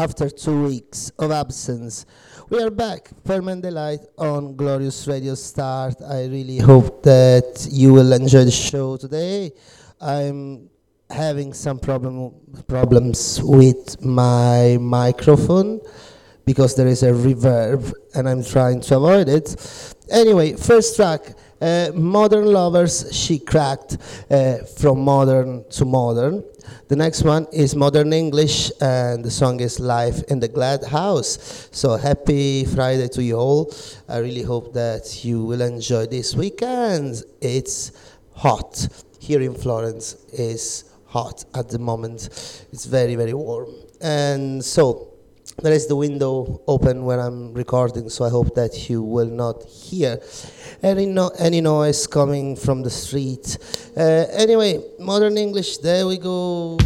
After two weeks of absence, we are back. Permanent Daylight on Glorious Radio Start. I really hope that you will enjoy the show today. I'm having some problem problems with my microphone because there is a reverb and I'm trying to avoid it. Anyway, first track, uh, Modern Lovers, She Cracked, uh, from modern to modern. The next one is Modern English, and the song is Life in the Glad House. So happy Friday to you all. I really hope that you will enjoy this weekend. It's hot. Here in Florence is hot at the moment. It's very, very warm. And so there is the window open when I'm recording, so I hope that you will not hear any no- any noise coming from the street. Uh, anyway, modern English. There we go.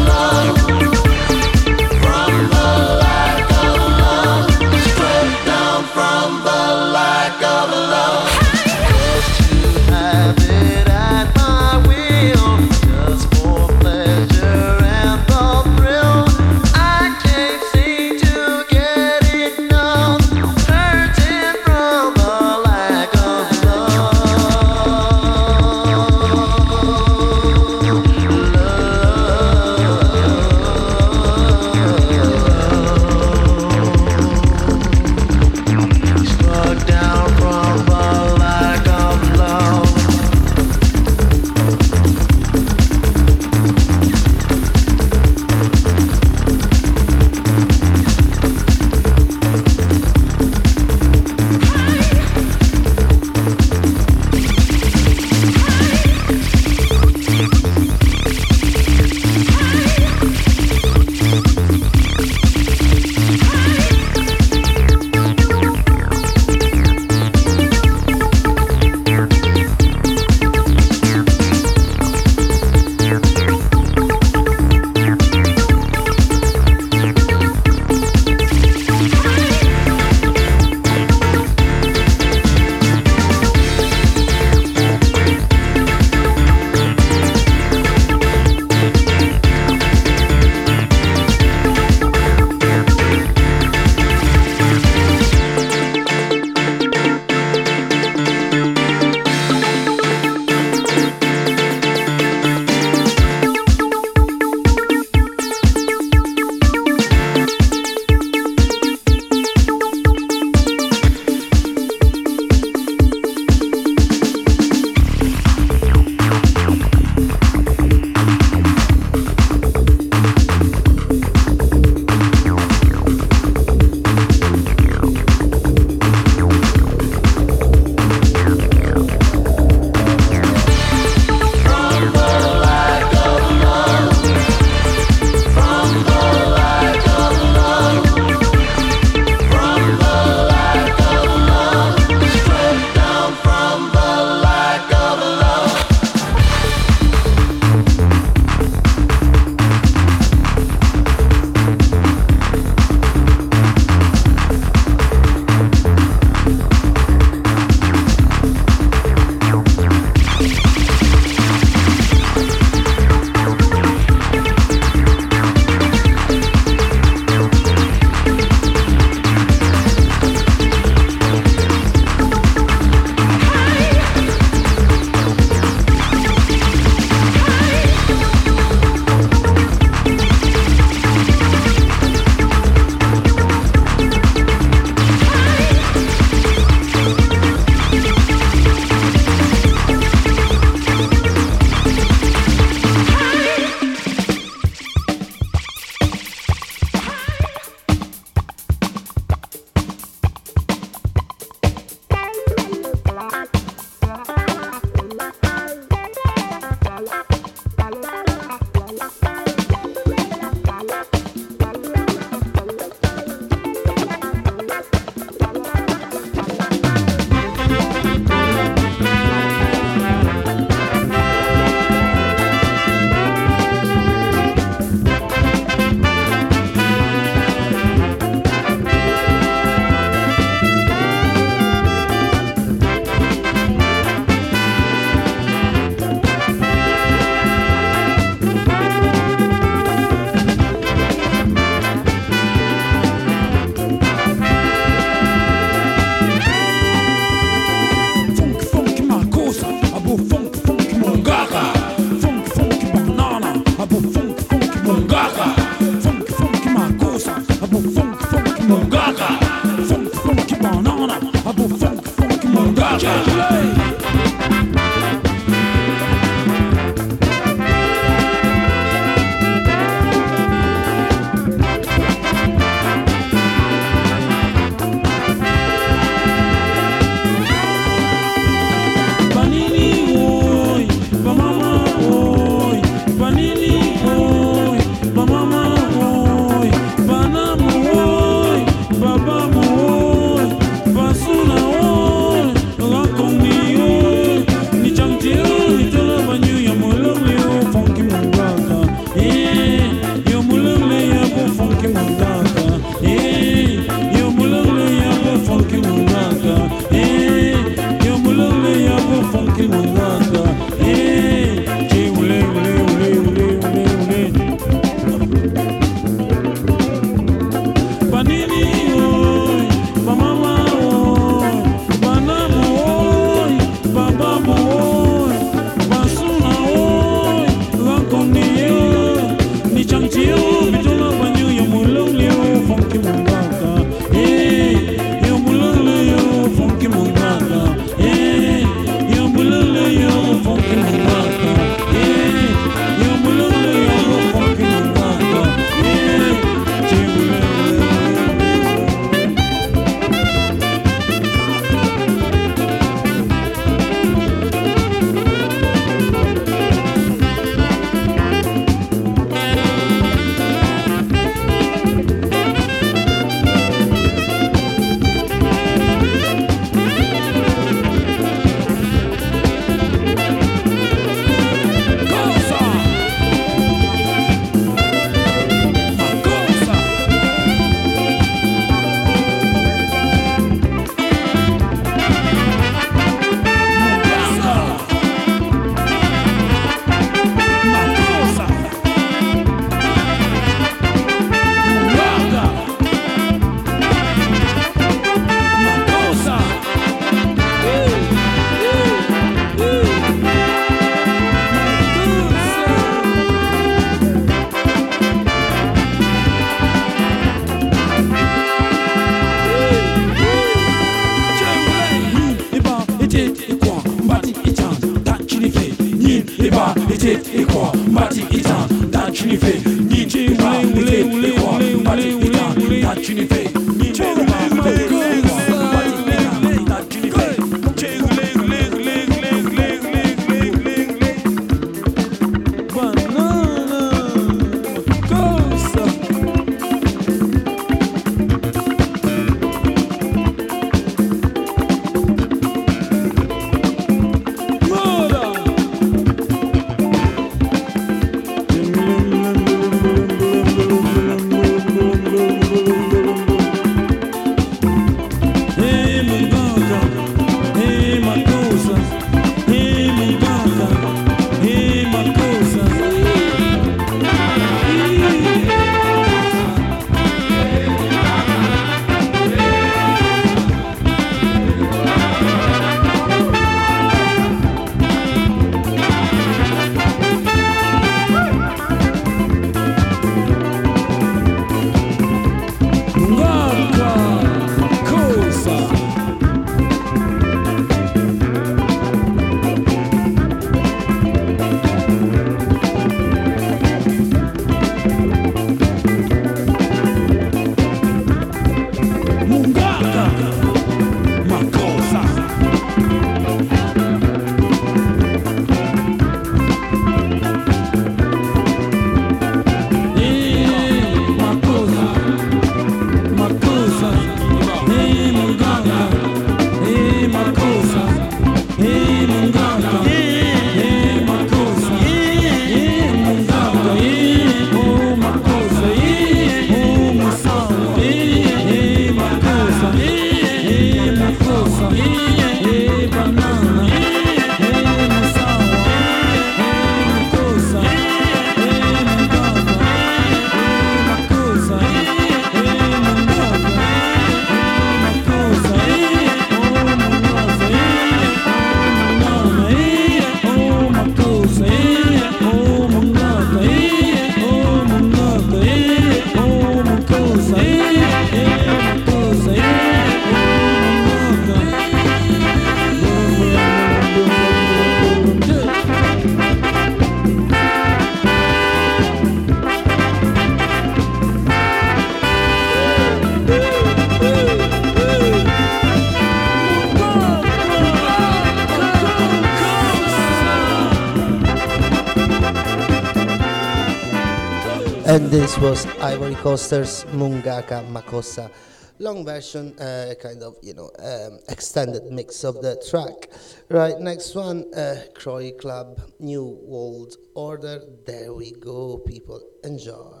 Was Ivory Coaster's Mungaka Makossa. Long version, uh, kind of, you know, um, extended mix of the track. Right, next one, uh, Croy Club, New World Order. There we go, people. Enjoy.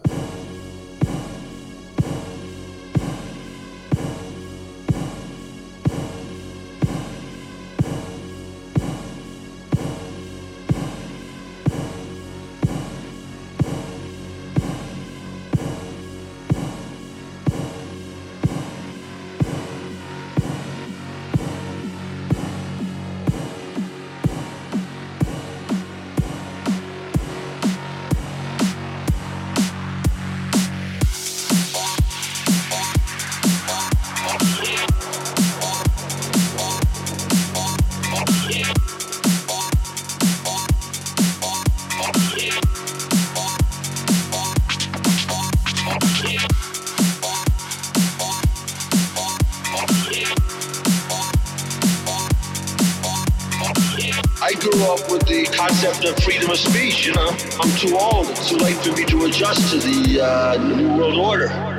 Too old. Too late for me to adjust to the uh, new world order.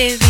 Del ritmo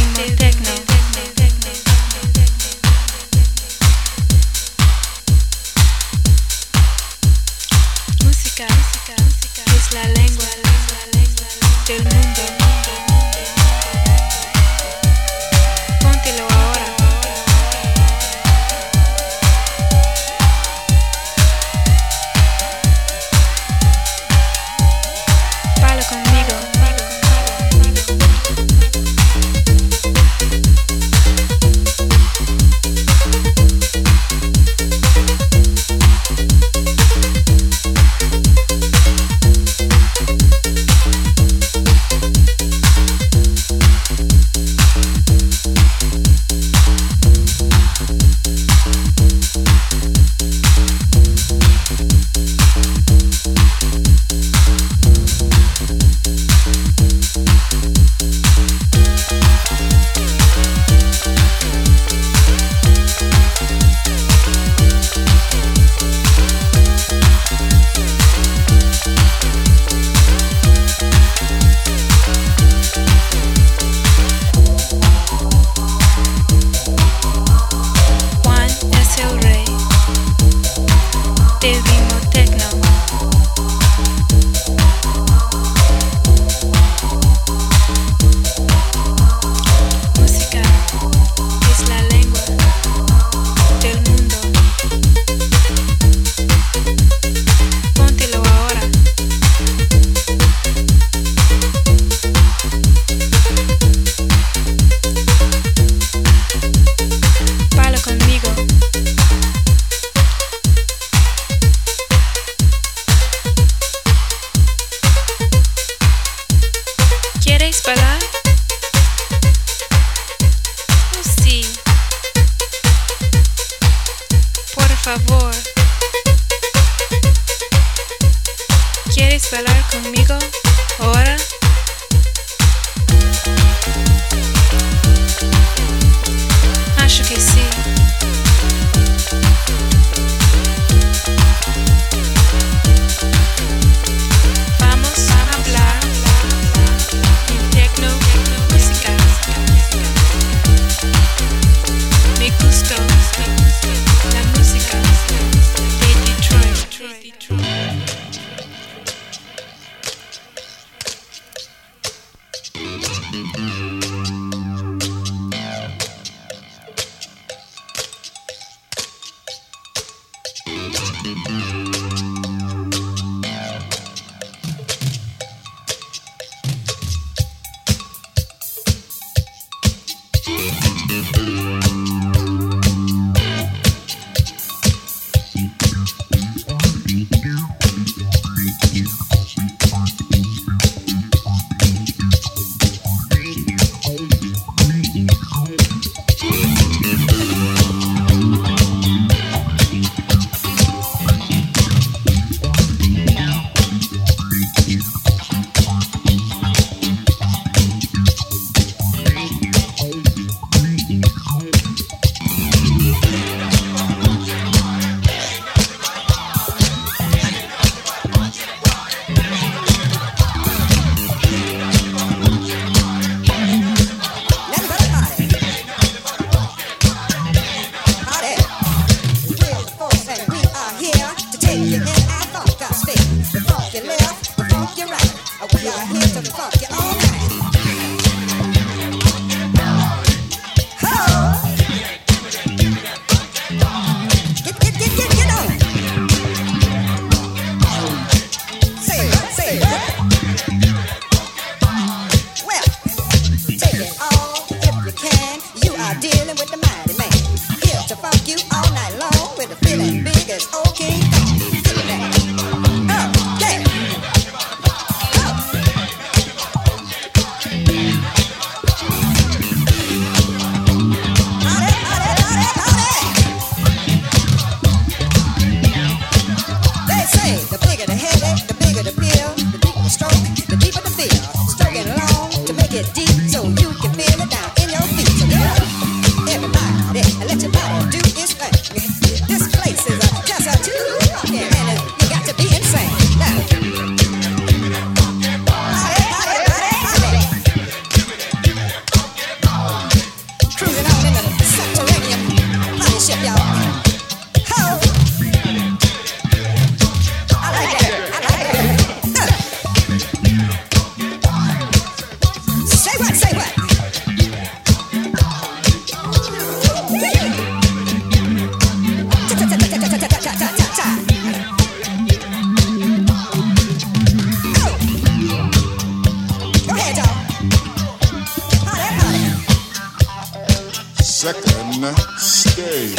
Stay.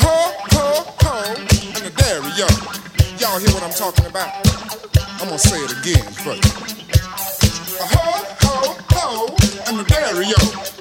Ho, ho, ho, in the. Y'all hear what I'm talking about? I'm gonna say it again. Ho, ho, ho, in the.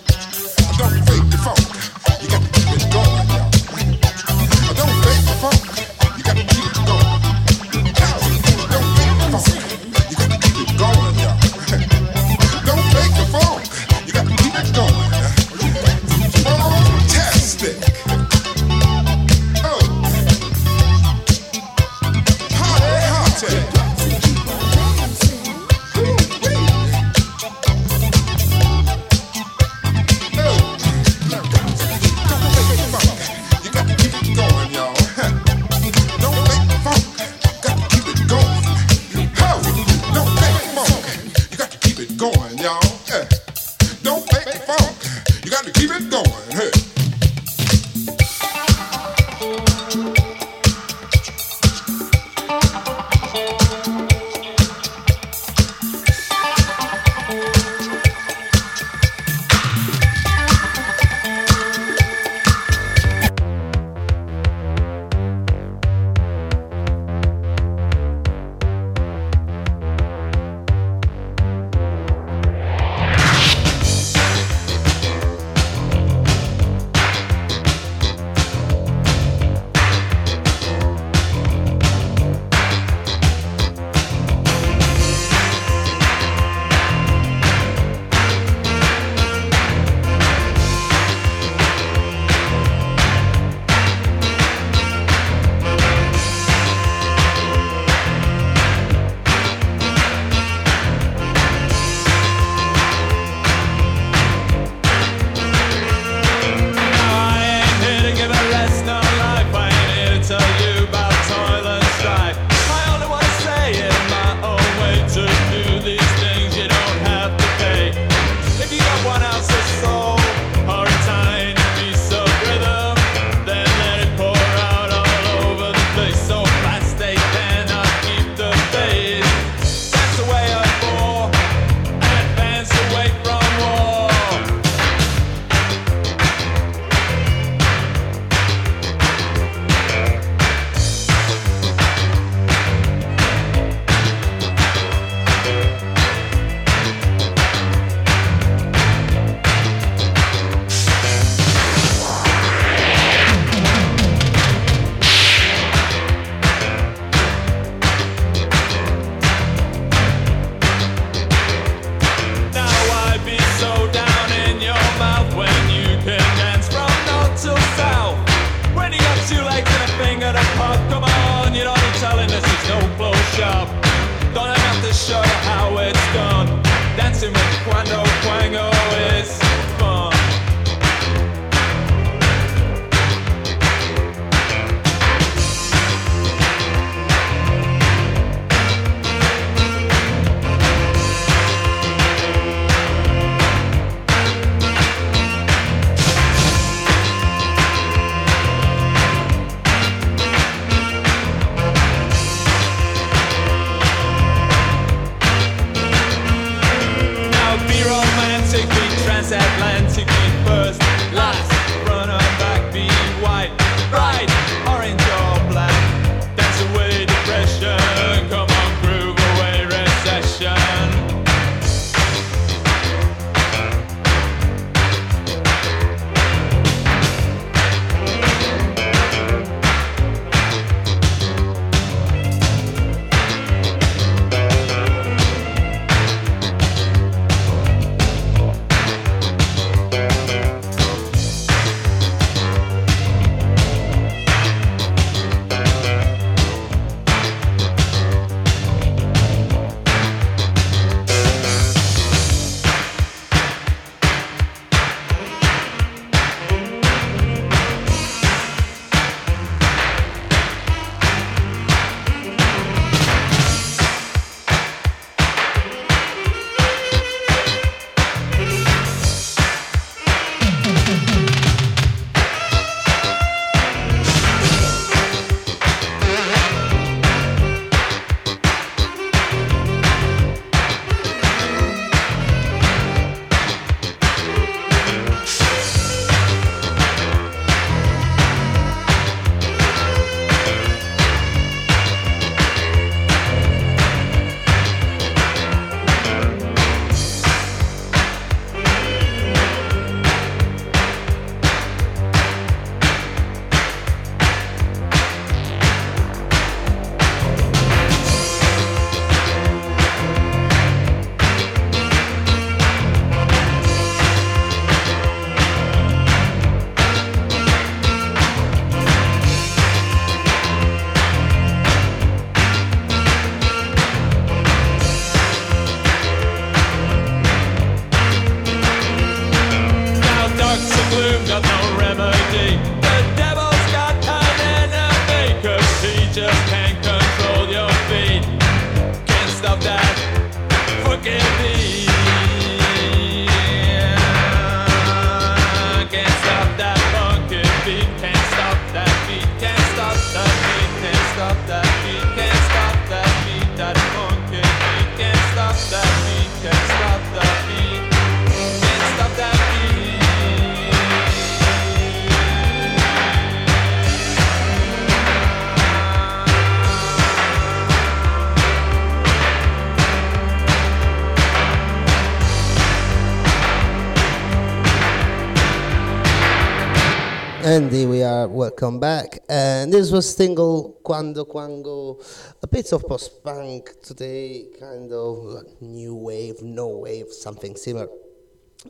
Welcome back. And this was single Quando Quango, a bit of post punk today, kind of new wave, no wave, something similar.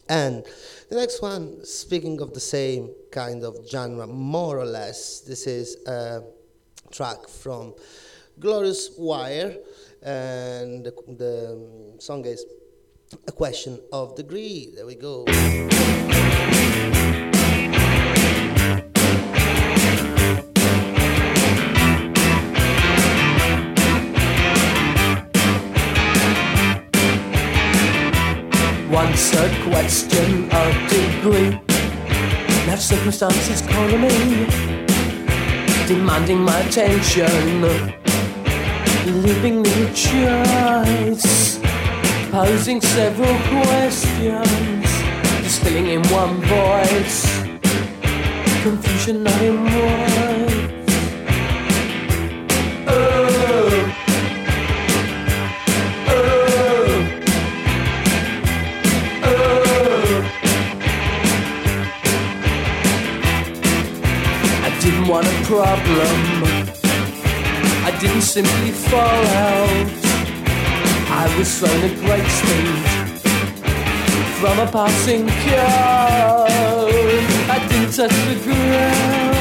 And the next one, speaking of the same kind of genre, more or less, this is a track from Glorious Wire, and the, the song is A Question of Degree. There we go. Question of degree. Now circumstances calling me, demanding my attention, leaving me a choice, posing several questions, distilling in one voice, confusion not in words. Problem. I didn't simply fall out. I was thrown at great speed from a passing car. I didn't touch the ground.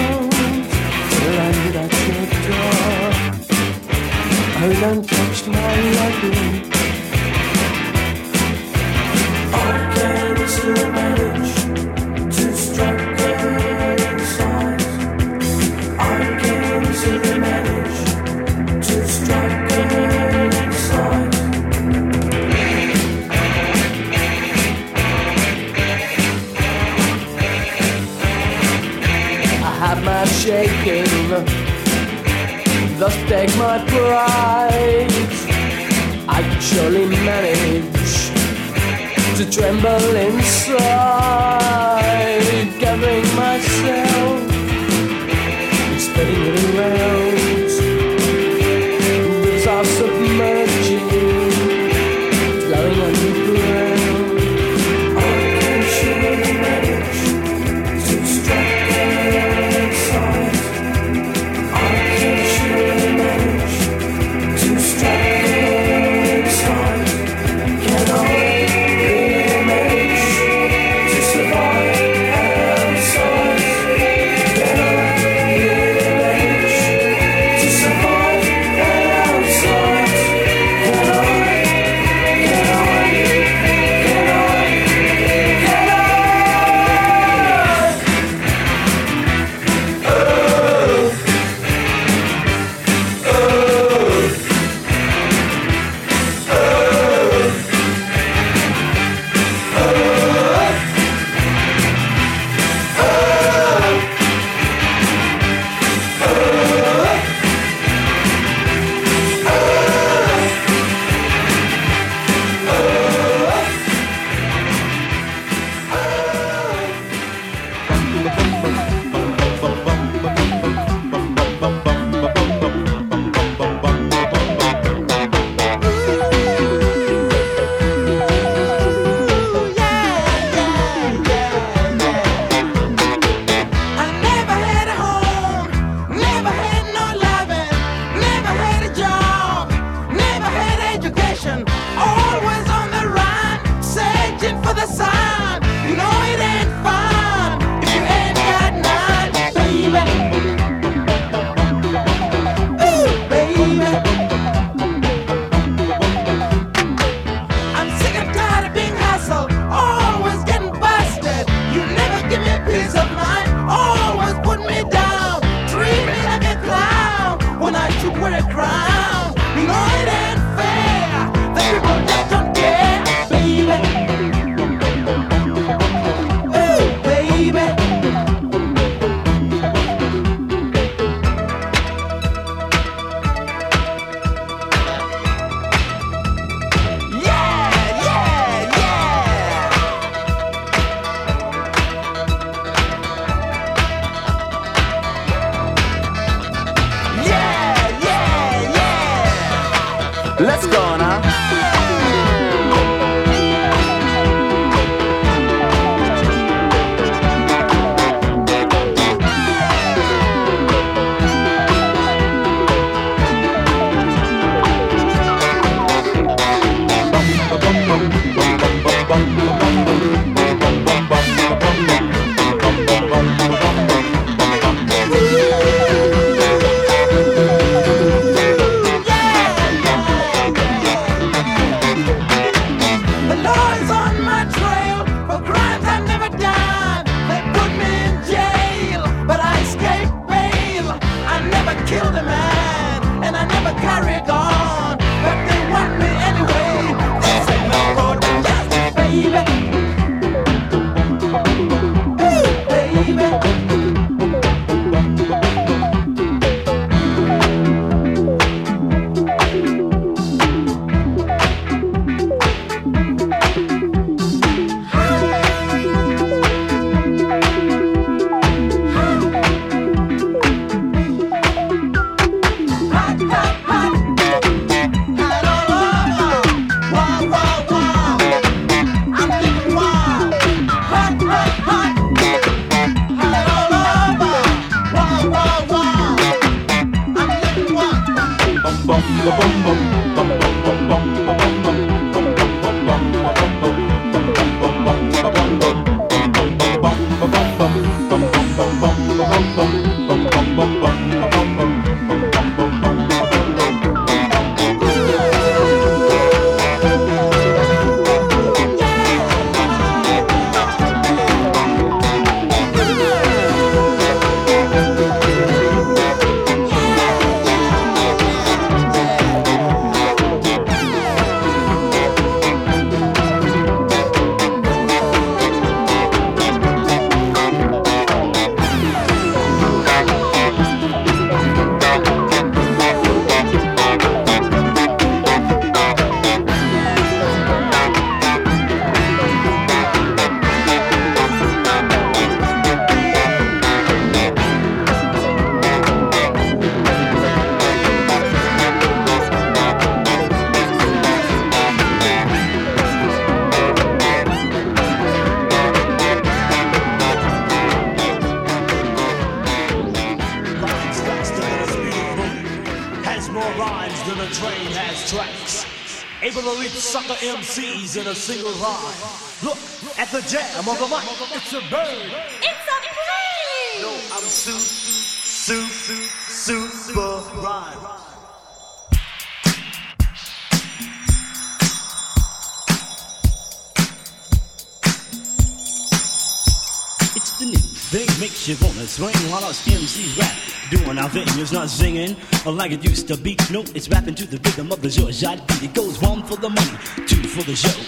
Our thing, it's not singing like it used to be. No, it's rapping to the rhythm of the George beat. It goes one for the money, two for the show.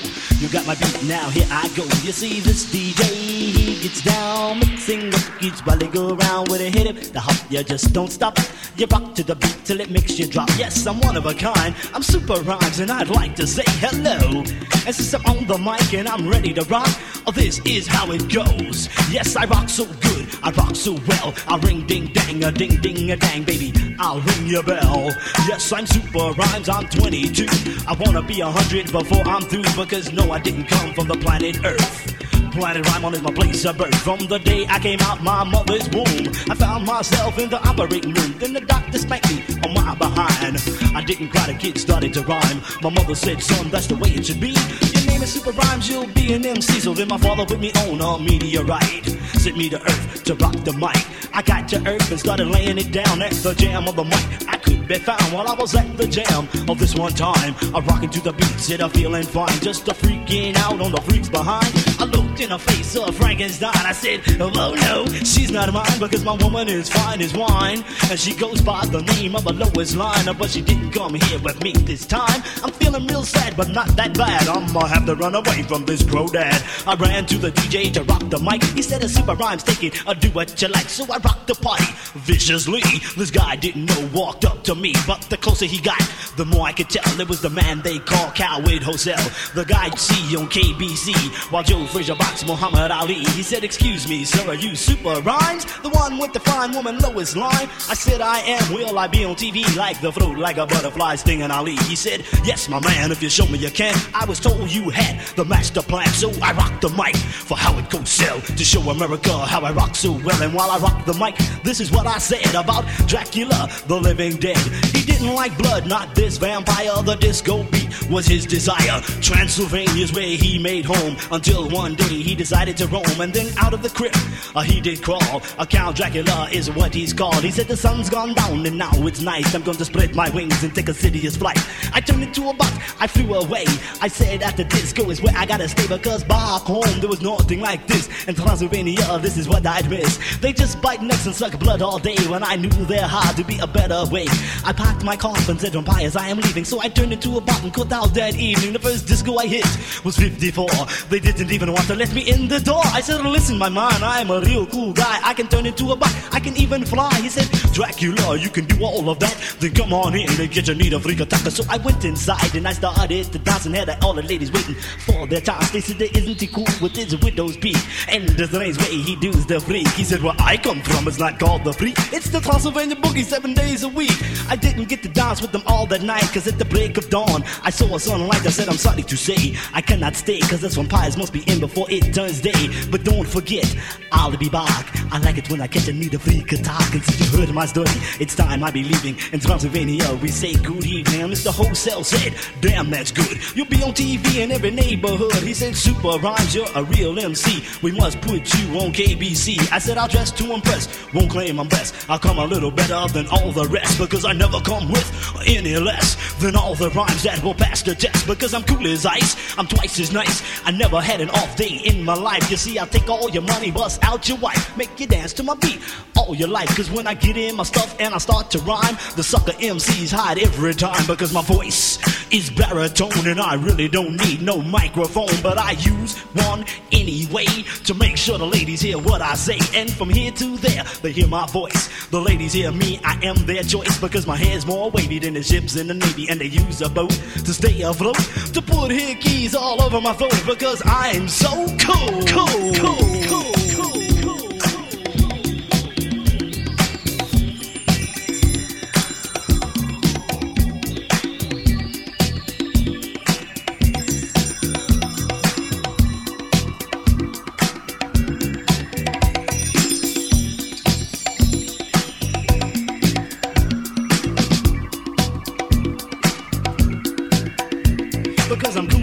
You got my beat, now here I go. You see this DJ, he gets down, mixing the beats while they go around with a hit it. The hop, you just don't stop. You rock to the beat till it makes you drop. Yes, I'm one of a kind. I'm super rhymes and I'd like to say hello. And since I'm on the mic and I'm ready to rock, oh, this is how it goes. Yes, I rock so good, I rock so well. I ring ding dang a ding ding a dang, baby. I'll ring your bell. Yes, I'm super rhymes, I'm 22. I wanna be a hundred before I'm through because no, I didn't come from the planet Earth. Planet Rhyme is my place of birth. From the day I came out my mother's womb, I found myself in the operating room. Then the doctor spanked me on my behind. I didn't cry, the kid started to rhyme. My mother said, son, that's the way it should be. Your name is Super Rhymes, you'll be an MC. So then my father put me on a meteorite. Sent me to Earth to rock the mic. I got to Earth and started laying it down at the jam of the mic. I could be found while I was at the jam of this one time. I'm rocking to the beat, said I'm feeling fine. Just a freaking out on the freaks behind. I looked in her face of Frankenstein. I said, Oh no, she's not mine because my woman is fine as wine. And she goes by the name of a Lois Lane. But she didn't come here with me this time. I'm feeling real sad, but not that bad. I'ma have to run away from this pro dad. I ran to the DJ to rock the mic. He said, A super rhymes, it, or do what you like. So I rocked the party viciously. This guy didn't know, walked up to me. But the closer he got, the more I could tell it was the man they call Howard Cosell. The guy you see on ABC. While Joe Frazier box, Muhammad Ali. He said, Excuse me, sir, are you super rhymes? The one with the fine woman Lois Lane? I said, I am. Will I be on TV like the fruit, like a butterfly stinging Ali? He said, Yes, my man, if you show me you can. I was told you had the master plan, so I rocked the mic for Howard Cosell to show America how I rock so well. And while I rock the mic, this is what I said about Dracula, the living dead. He didn't like blood, not this vampire, the disco beat. Was his desire. Transylvania's where he made home until one day he decided to roam. And then out of the crypt, uh, he did crawl. A Count Dracula is what he's called. He said the sun's gone down and now it's night. I'm going to spread my wings and take a serious flight. I turned into a bot, I flew away. I said at the disco is where I gotta stay because back home there was nothing like this. In Transylvania, this is what I'd miss. They just bite necks and suck blood all day when I knew there had to be a better way. I packed my coffins and vampires, I am leaving. So I turned into a bot and cut that evening. The first disco I hit was 54. They didn't even want to let me in the door. I said, listen, my man, I'm a real cool guy. I can turn into a bot, I can even fly. He said, Dracula, you can do all of that. Then come on in and get your need a freak attacker. So I went inside and I started to dance and had all the ladies waiting for their chance. They said, isn't he cool with his widow's peak? And there's a nice way he does the freak. He said, where I come from, it's not called the freak. It's the Transylvania boogie seven days a week. I didn't get to dance with them all that night, cause at the break of dawn, I saw a sunlight. I said, I'm sorry to say, I cannot stay, cause this vampires must be in before it turns day. But don't forget, I'll be back. I like it when I catch a need a freak attack. And since you heard my story, it's time I be leaving. In Transylvania, we say good evening. Mr. Wholesale said, damn, that's good. You'll be on TV in every neighborhood. He said, super rhymes, you're a real MC. We must put you on ABC. I said, I'll dress to impress, won't claim I'm best. I'll come a little better than all the rest because I never come with any less than all the rhymes that will pass Because I'm cool as ice, I'm twice as nice. I never had an off day in my life. You see, I take all your money, bust out your wife, make you dance to my beat all your life. Cause when I get in my stuff and I start to rhyme, the sucker MCs hide every time because my voice is baritone and I really don't need no microphone. But I use one anyway to make sure the ladies hear what I say. And from here to there, they hear my voice. The ladies hear me, I am their choice because my hair's more wavy than the ships in the Navy. And they use a boat to stay afloat, to put hickeys all over my throat because I'm so cool. Cool, cool, cool,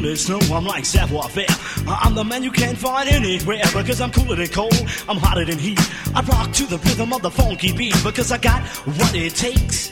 Because I'm cool as snow, I'm like savoir faire. Uh, I'm the man you can't find anywhere. Because I'm cooler than cold, I'm hotter than heat. I rock to the rhythm of the funky beat. Because I got what it takes.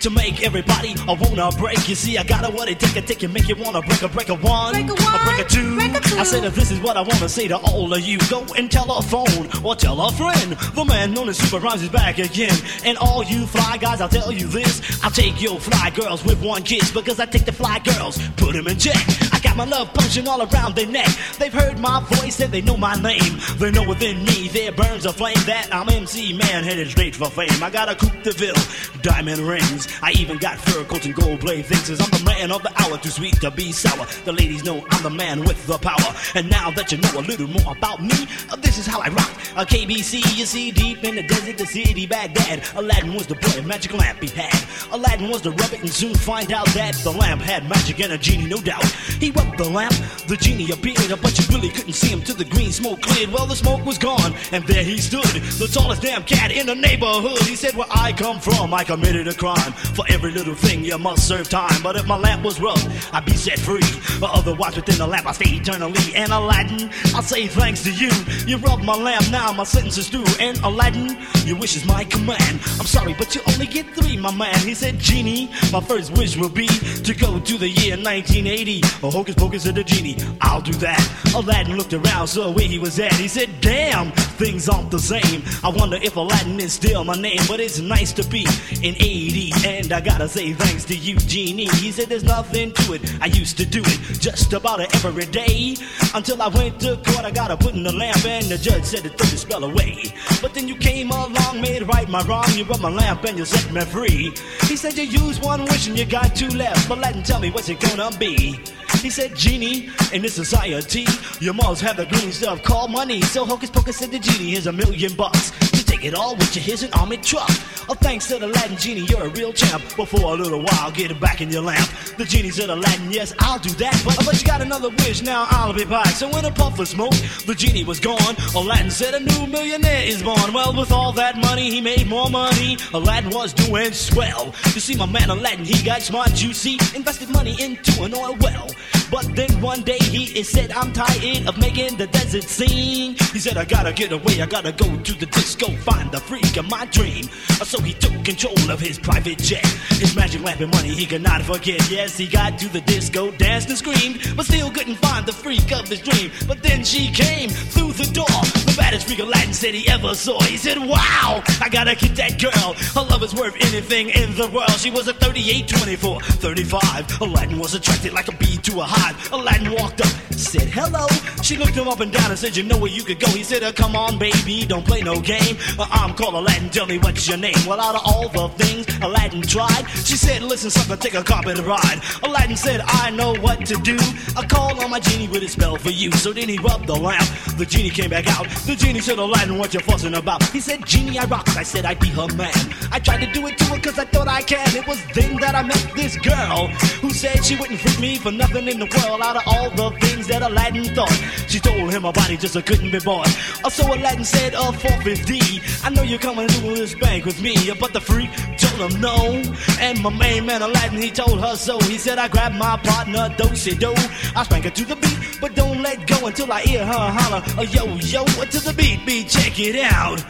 To make everybody a wanna break, you see, I got a what it take, a take you make you wanna break a break a one, Break a one, break a two. break a two. I said that this is what I wanna say to all of you. Go and tell a phone or tell a friend. The man known as Super Rhymes is back again. And all you fly guys, I'll tell you this: I'll take your fly girls with one kiss because I take the fly girls, put them in check. Got my love potion all around their neck. They've heard my voice and they know my name. They know within me there burns a flame that I'm MC man headed straight for fame. I got a Coupe de Ville, diamond rings. I even got fur coats and gold blade things. I'm the man of the hour, too sweet to be sour. The ladies know I'm the man with the power. And now that you know a little more about me, uh, this is how I rock. A ABC, you see, deep in the desert, the city, Baghdad. Aladdin was the boy, a magic lamp he had. Aladdin was the rabbit, and soon find out that the lamp had magic and a genie, no doubt. He rubbed the lamp, the genie appeared, but you really couldn't see him till the green smoke cleared. Well, the smoke was gone, and there he stood, the tallest damn cat in the neighborhood. He said, Where I come from, I committed a crime. For every little thing, you must serve time. But if my lamp was rubbed, I'd be set free. But otherwise, within the lamp, I stay eternally. And Aladdin, I say thanks to you. You rubbed my lamp, now my sentence is through. And Aladdin, your wish is my command. I'm sorry, but you only get three, my man. He said, Genie, my first wish will be to go to the year 1980. Oh, hocus pocus of the genie, I'll do that. Aladdin looked around, saw where he was at. He said, Damn, things aren't the same. I wonder if Aladdin is still my name, but it's nice to be in 80. And I gotta say thanks to you, Genie. He said, There's nothing to it. I used to do it just about every day. Until I went to court, I gotta put in the lamp, and the judge said to throw the spell away. But then you came along, made right my wrong. You rubbed my lamp and you set me free. He said, You used one wish and you got two left. But Aladdin, tell me what's it gonna be? He said, Genie, in this society, you must have the green stuff called money. So Hocus Pocus said The Genie, here's a million bucks. To take it all with you. Here's an army truck. Oh, thanks to the Latin genie, you're a real champ. But for a little while, get it back in your lamp. The genie said, Aladdin, yes, I'll do that. But, but you got another wish, now I'll be back. So when a puff of smoke, the genie was gone. Aladdin said, a new millionaire is born. Well, with all that money, he made more money. Aladdin was doing swell. You see, my man Aladdin, he got smart, you see, invested money into an oil well. But then one day he said, I'm tired of making the desert sing. He said, I gotta get away, I gotta go to the disco, find the freak of my dream. Uh, so he took control of his private jet. His magic lamp and money he could not forget. Yes, he got to the disco, danced and screamed, but still couldn't find the freak of his dream. But then she came through the door. The baddest freak Aladdin said he ever saw. He said, Wow, I gotta get that girl. Her love is worth anything in the world. She was a 38, 24, 35. Aladdin was attracted like a bee to a hive. Aladdin walked up, said hello. She looked him up and down and said, You know where you could go. He said, uh, Come on, baby, don't play no game. Uh, I'm called Aladdin, tell me what's your name. Well, out of all the things Aladdin tried, she said, Listen, sucker, take a carpet ride. Aladdin said, I know what to do. I called on my genie with a spell for you. So then he rubbed the lamp. The genie came back out. The genie said, Aladdin, what you're fussing about? He said, Genie, I rock. I said, I'd be her man. I tried to do it to her cause I thought I can. It was then that I met this girl who said she wouldn't freak me for nothing in the world. Out of all the things that Aladdin thought, she told him her body just couldn't be bought. Uh, so Aladdin said, uh, 450. I know you're coming to this bank with me, uh, but the freak told him no. And my main man Aladdin, he told her so. He said, I grabbed my partner, do do. I spank her to the beat, but don't let go until I hear her holler, uh, yo, yo, to the beat, beat, check it out.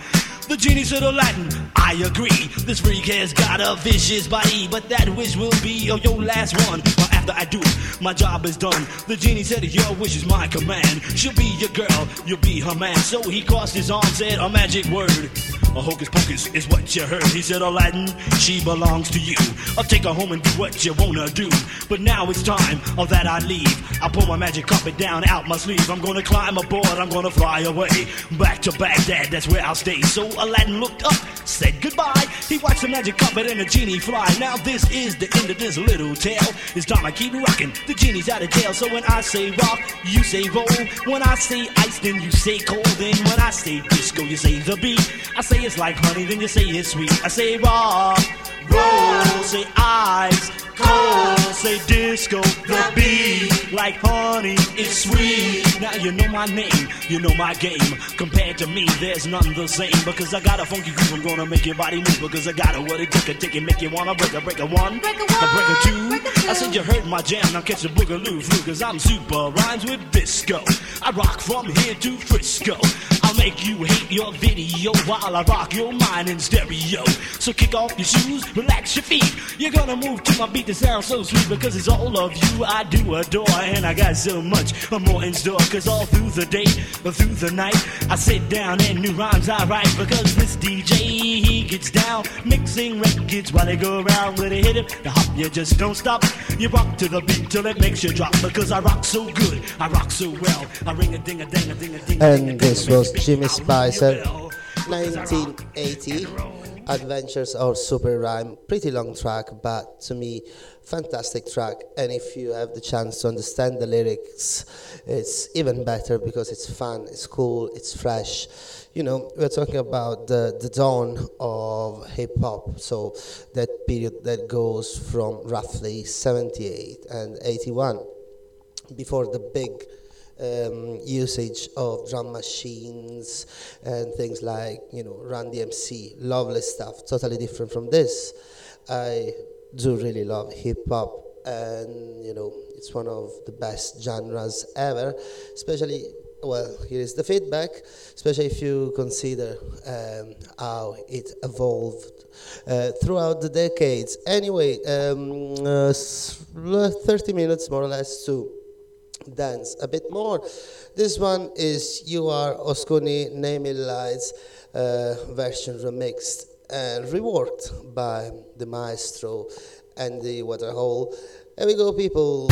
The genie said Aladdin, I agree. This freak has got a vicious body, but that wish will be oh, your last one. After I do it, my job is done. The genie said, Your wish is my command. She'll be your girl, you'll be her man. So he crossed his arms, said a magic word. A hocus pocus is what you heard. He said, oh, Aladdin, she belongs to you. I'll take her home and do what you wanna do. But now it's time oh, that I leave. I pull my magic carpet down out my sleeve. I'm gonna climb aboard, I'm gonna fly away. Back to Baghdad, that's where I'll stay. So Aladdin looked up, said goodbye. He watched the magic carpet and the genie fly. Now this is the end of this little tale. It's time I keep rocking. The genie's out of jail. So when I say rock, you say roll. When I say ice, then you say cold. Then when I say disco, you say the beat. I say it's like honey, then you say it's sweet. I say rock, roll, say ice, cold, say disco, the beat. Like honey, it's sweet. Now you know my name, you know my game. Compared to me, there's none the same. Because I got a funky groove, I'm gonna make your body move. Because I got a what it took, a take it, make you wanna break a break a one, break a, one, break a two. I said you heard my jam, now catch the boogaloo flu. Cause I'm super rhymes with disco. I rock from here to Frisco. I'll make you hate your video while I rock your mind in stereo. So kick off your shoes, relax your feet. You're gonna move to my beat that sounds so sweet because it's all of you I do adore. And I got so much more in store. Cause all through the day, but through the night, I sit down and new rhymes I write. Because this DJ, he gets down, mixing records while they go around with a hit it. The hop, you just don't stop. You rock to the beat till it makes you drop. Because I rock so good, I rock so well. I ring a ding a ding a ding a ding. And this was Jimmy Spicer, 1980. Adventures of Super Rhyme. Pretty long track, but to me, fantastic track. And if you have the chance to understand the lyrics, it's even better because it's fun, it's cool, it's fresh. You know, we're talking about the, the dawn of hip hop, so that period that goes from roughly 78 and 81 before the big um, usage of drum machines and things like you know Run DMC, lovely stuff, totally different from this. I do really love hip hop, and you know it's one of the best genres ever, especially. Well, here is the feedback, especially if you consider um, how it evolved uh, throughout the decades. Anyway, um, uh, 30 minutes more or less to dance a bit more. This one is You Are Osconi Name Lights uh, version remixed and reworked by the maestro Andy Weatherall. Here we go, people.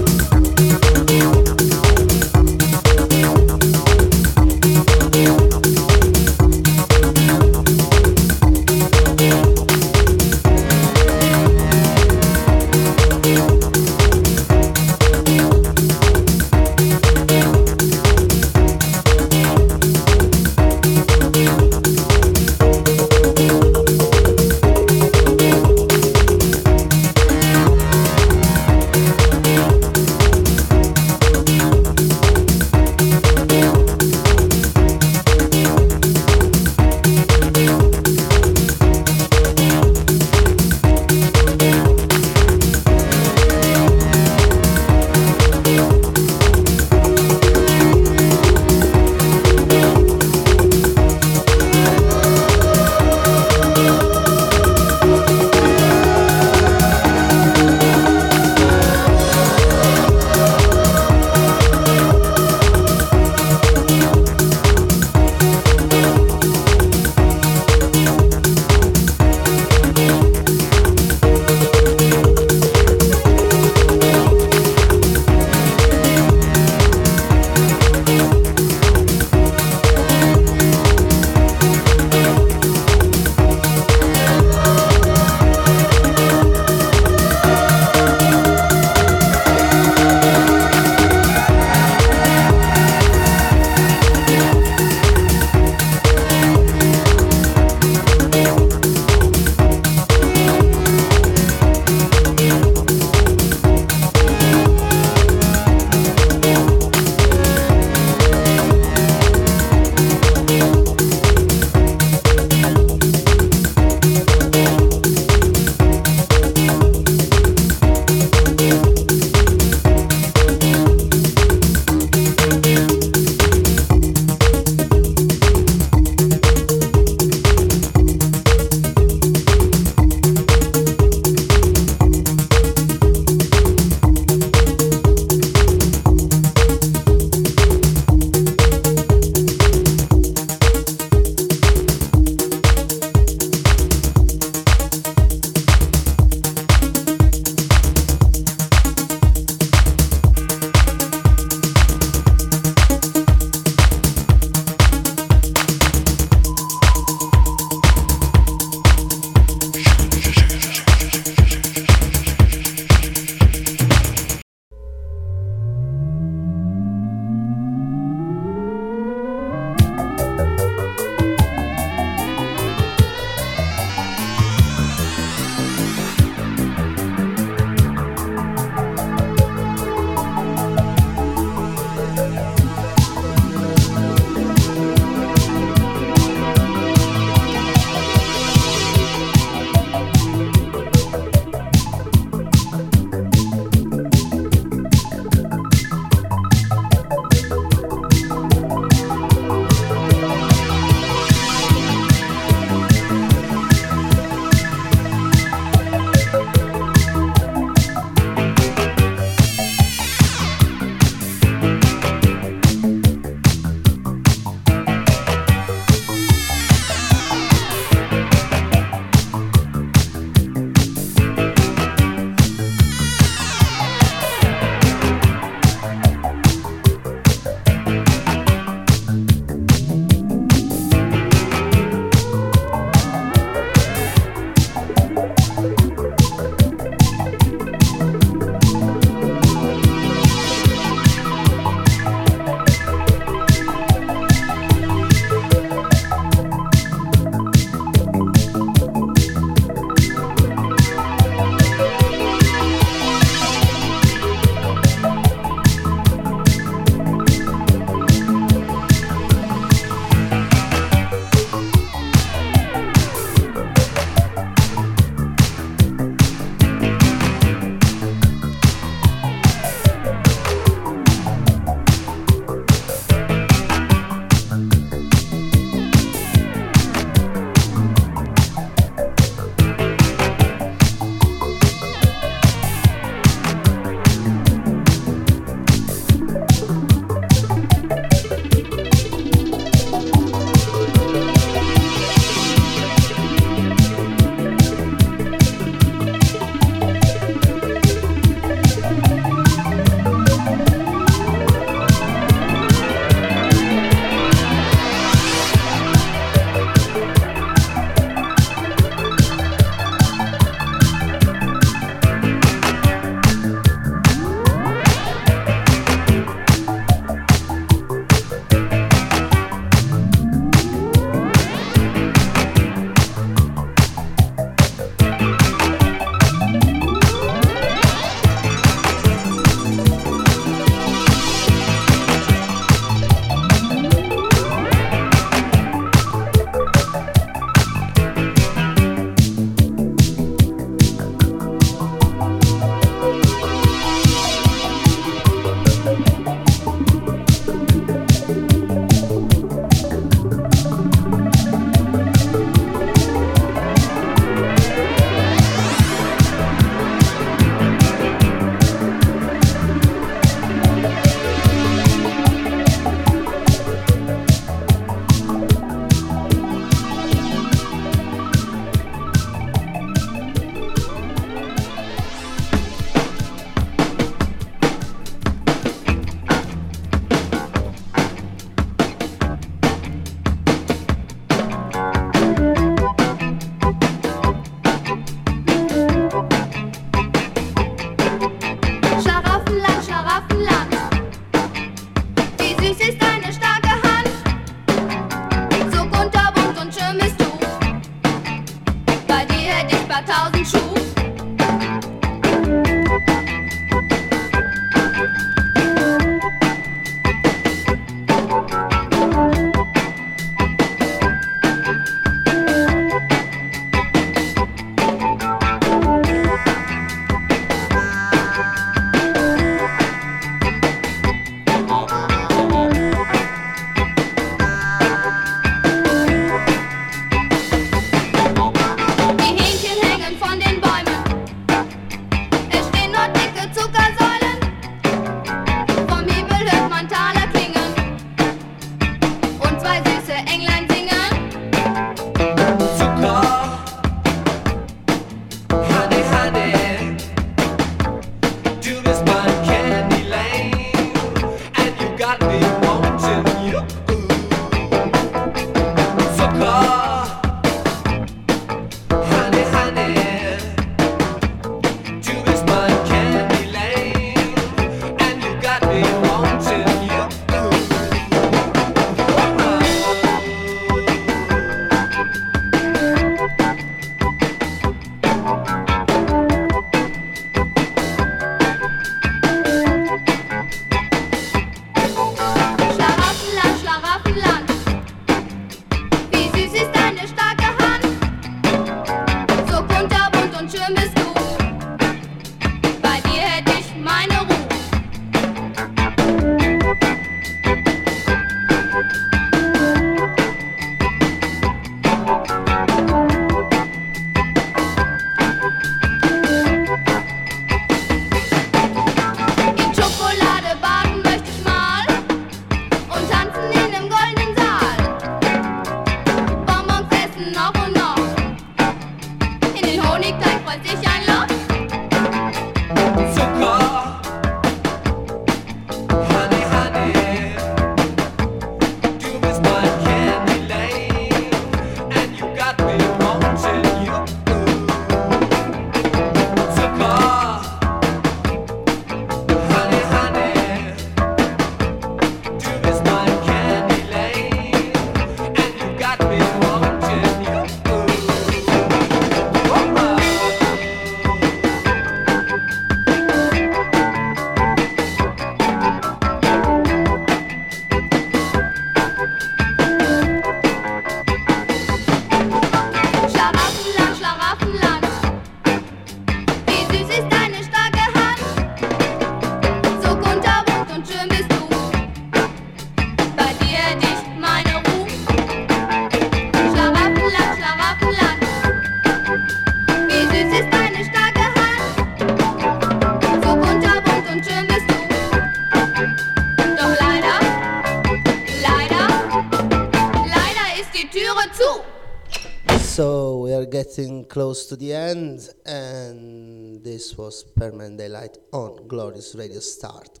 close to the end, and this was Permanent Daylight on Glorious Radio Start.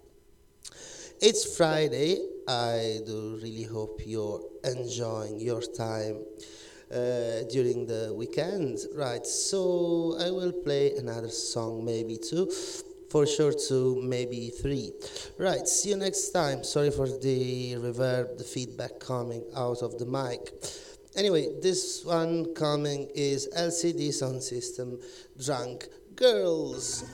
It's Friday. I do really hope you're enjoying your time uh, during the weekend, right? So I will play another song, maybe two, for sure two, maybe three. Right, see you next time. Sorry for the reverb, the feedback coming out of the mic. Anyway, this one coming is LCD Soundsystem Drunk Girls.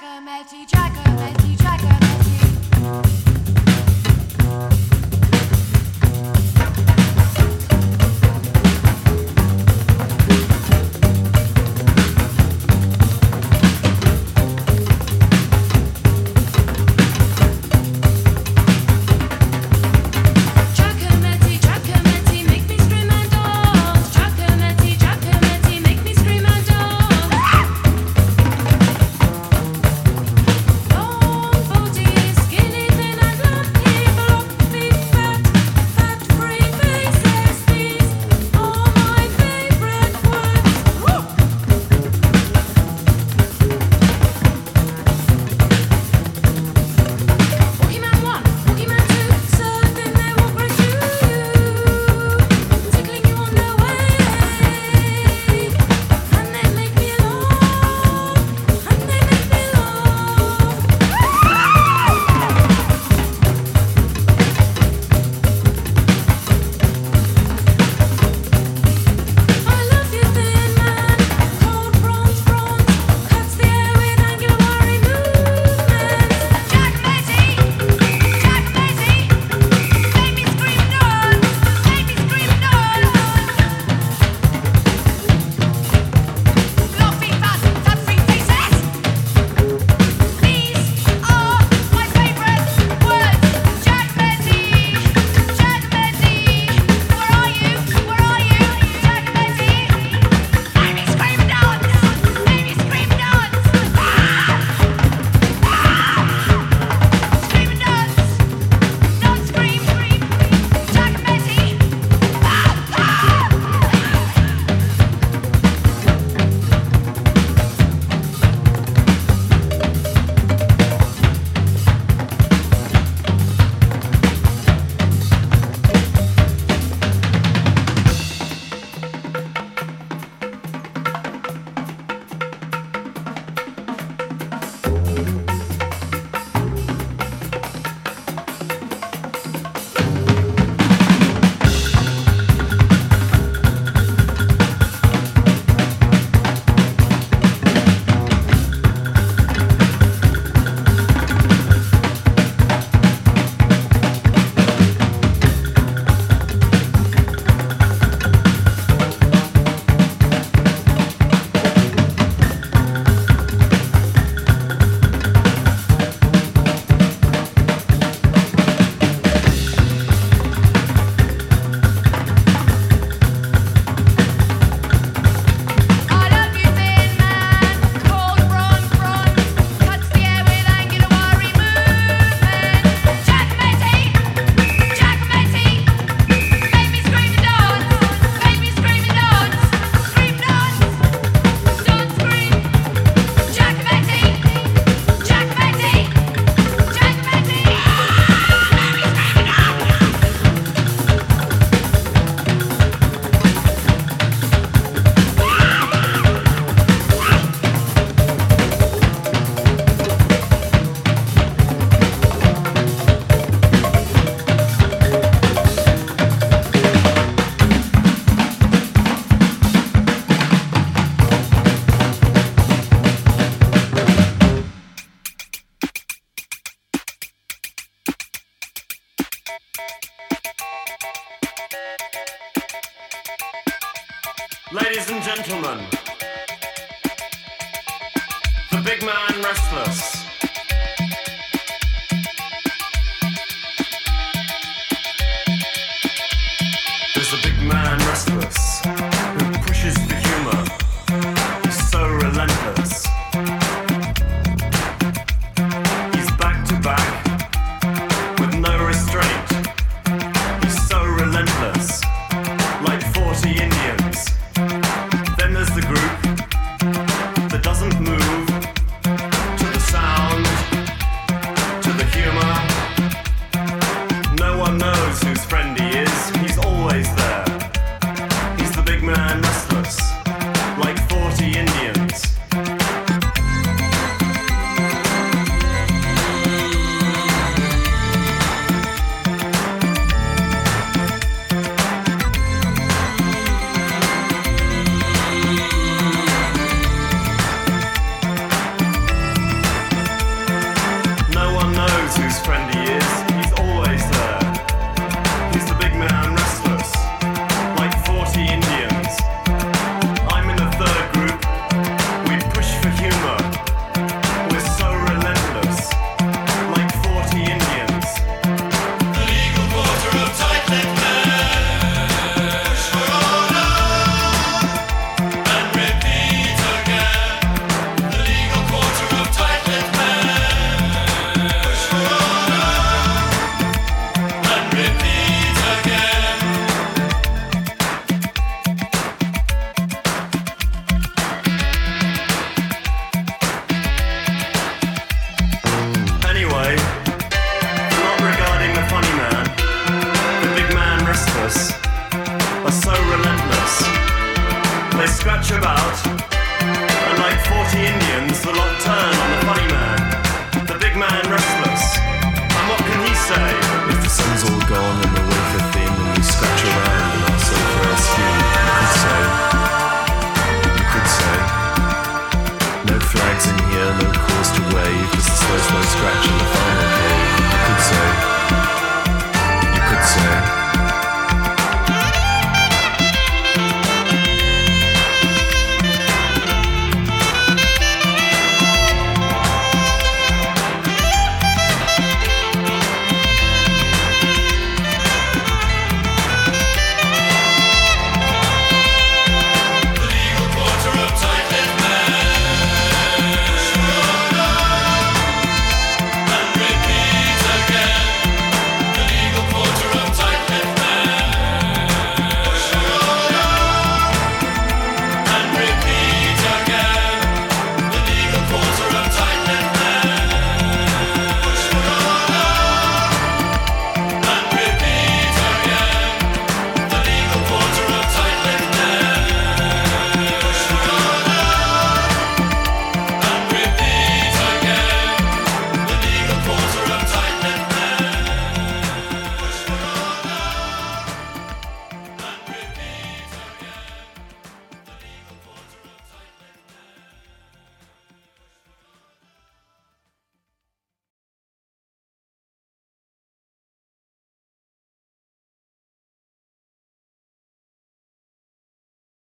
Giacometti, Giacometti,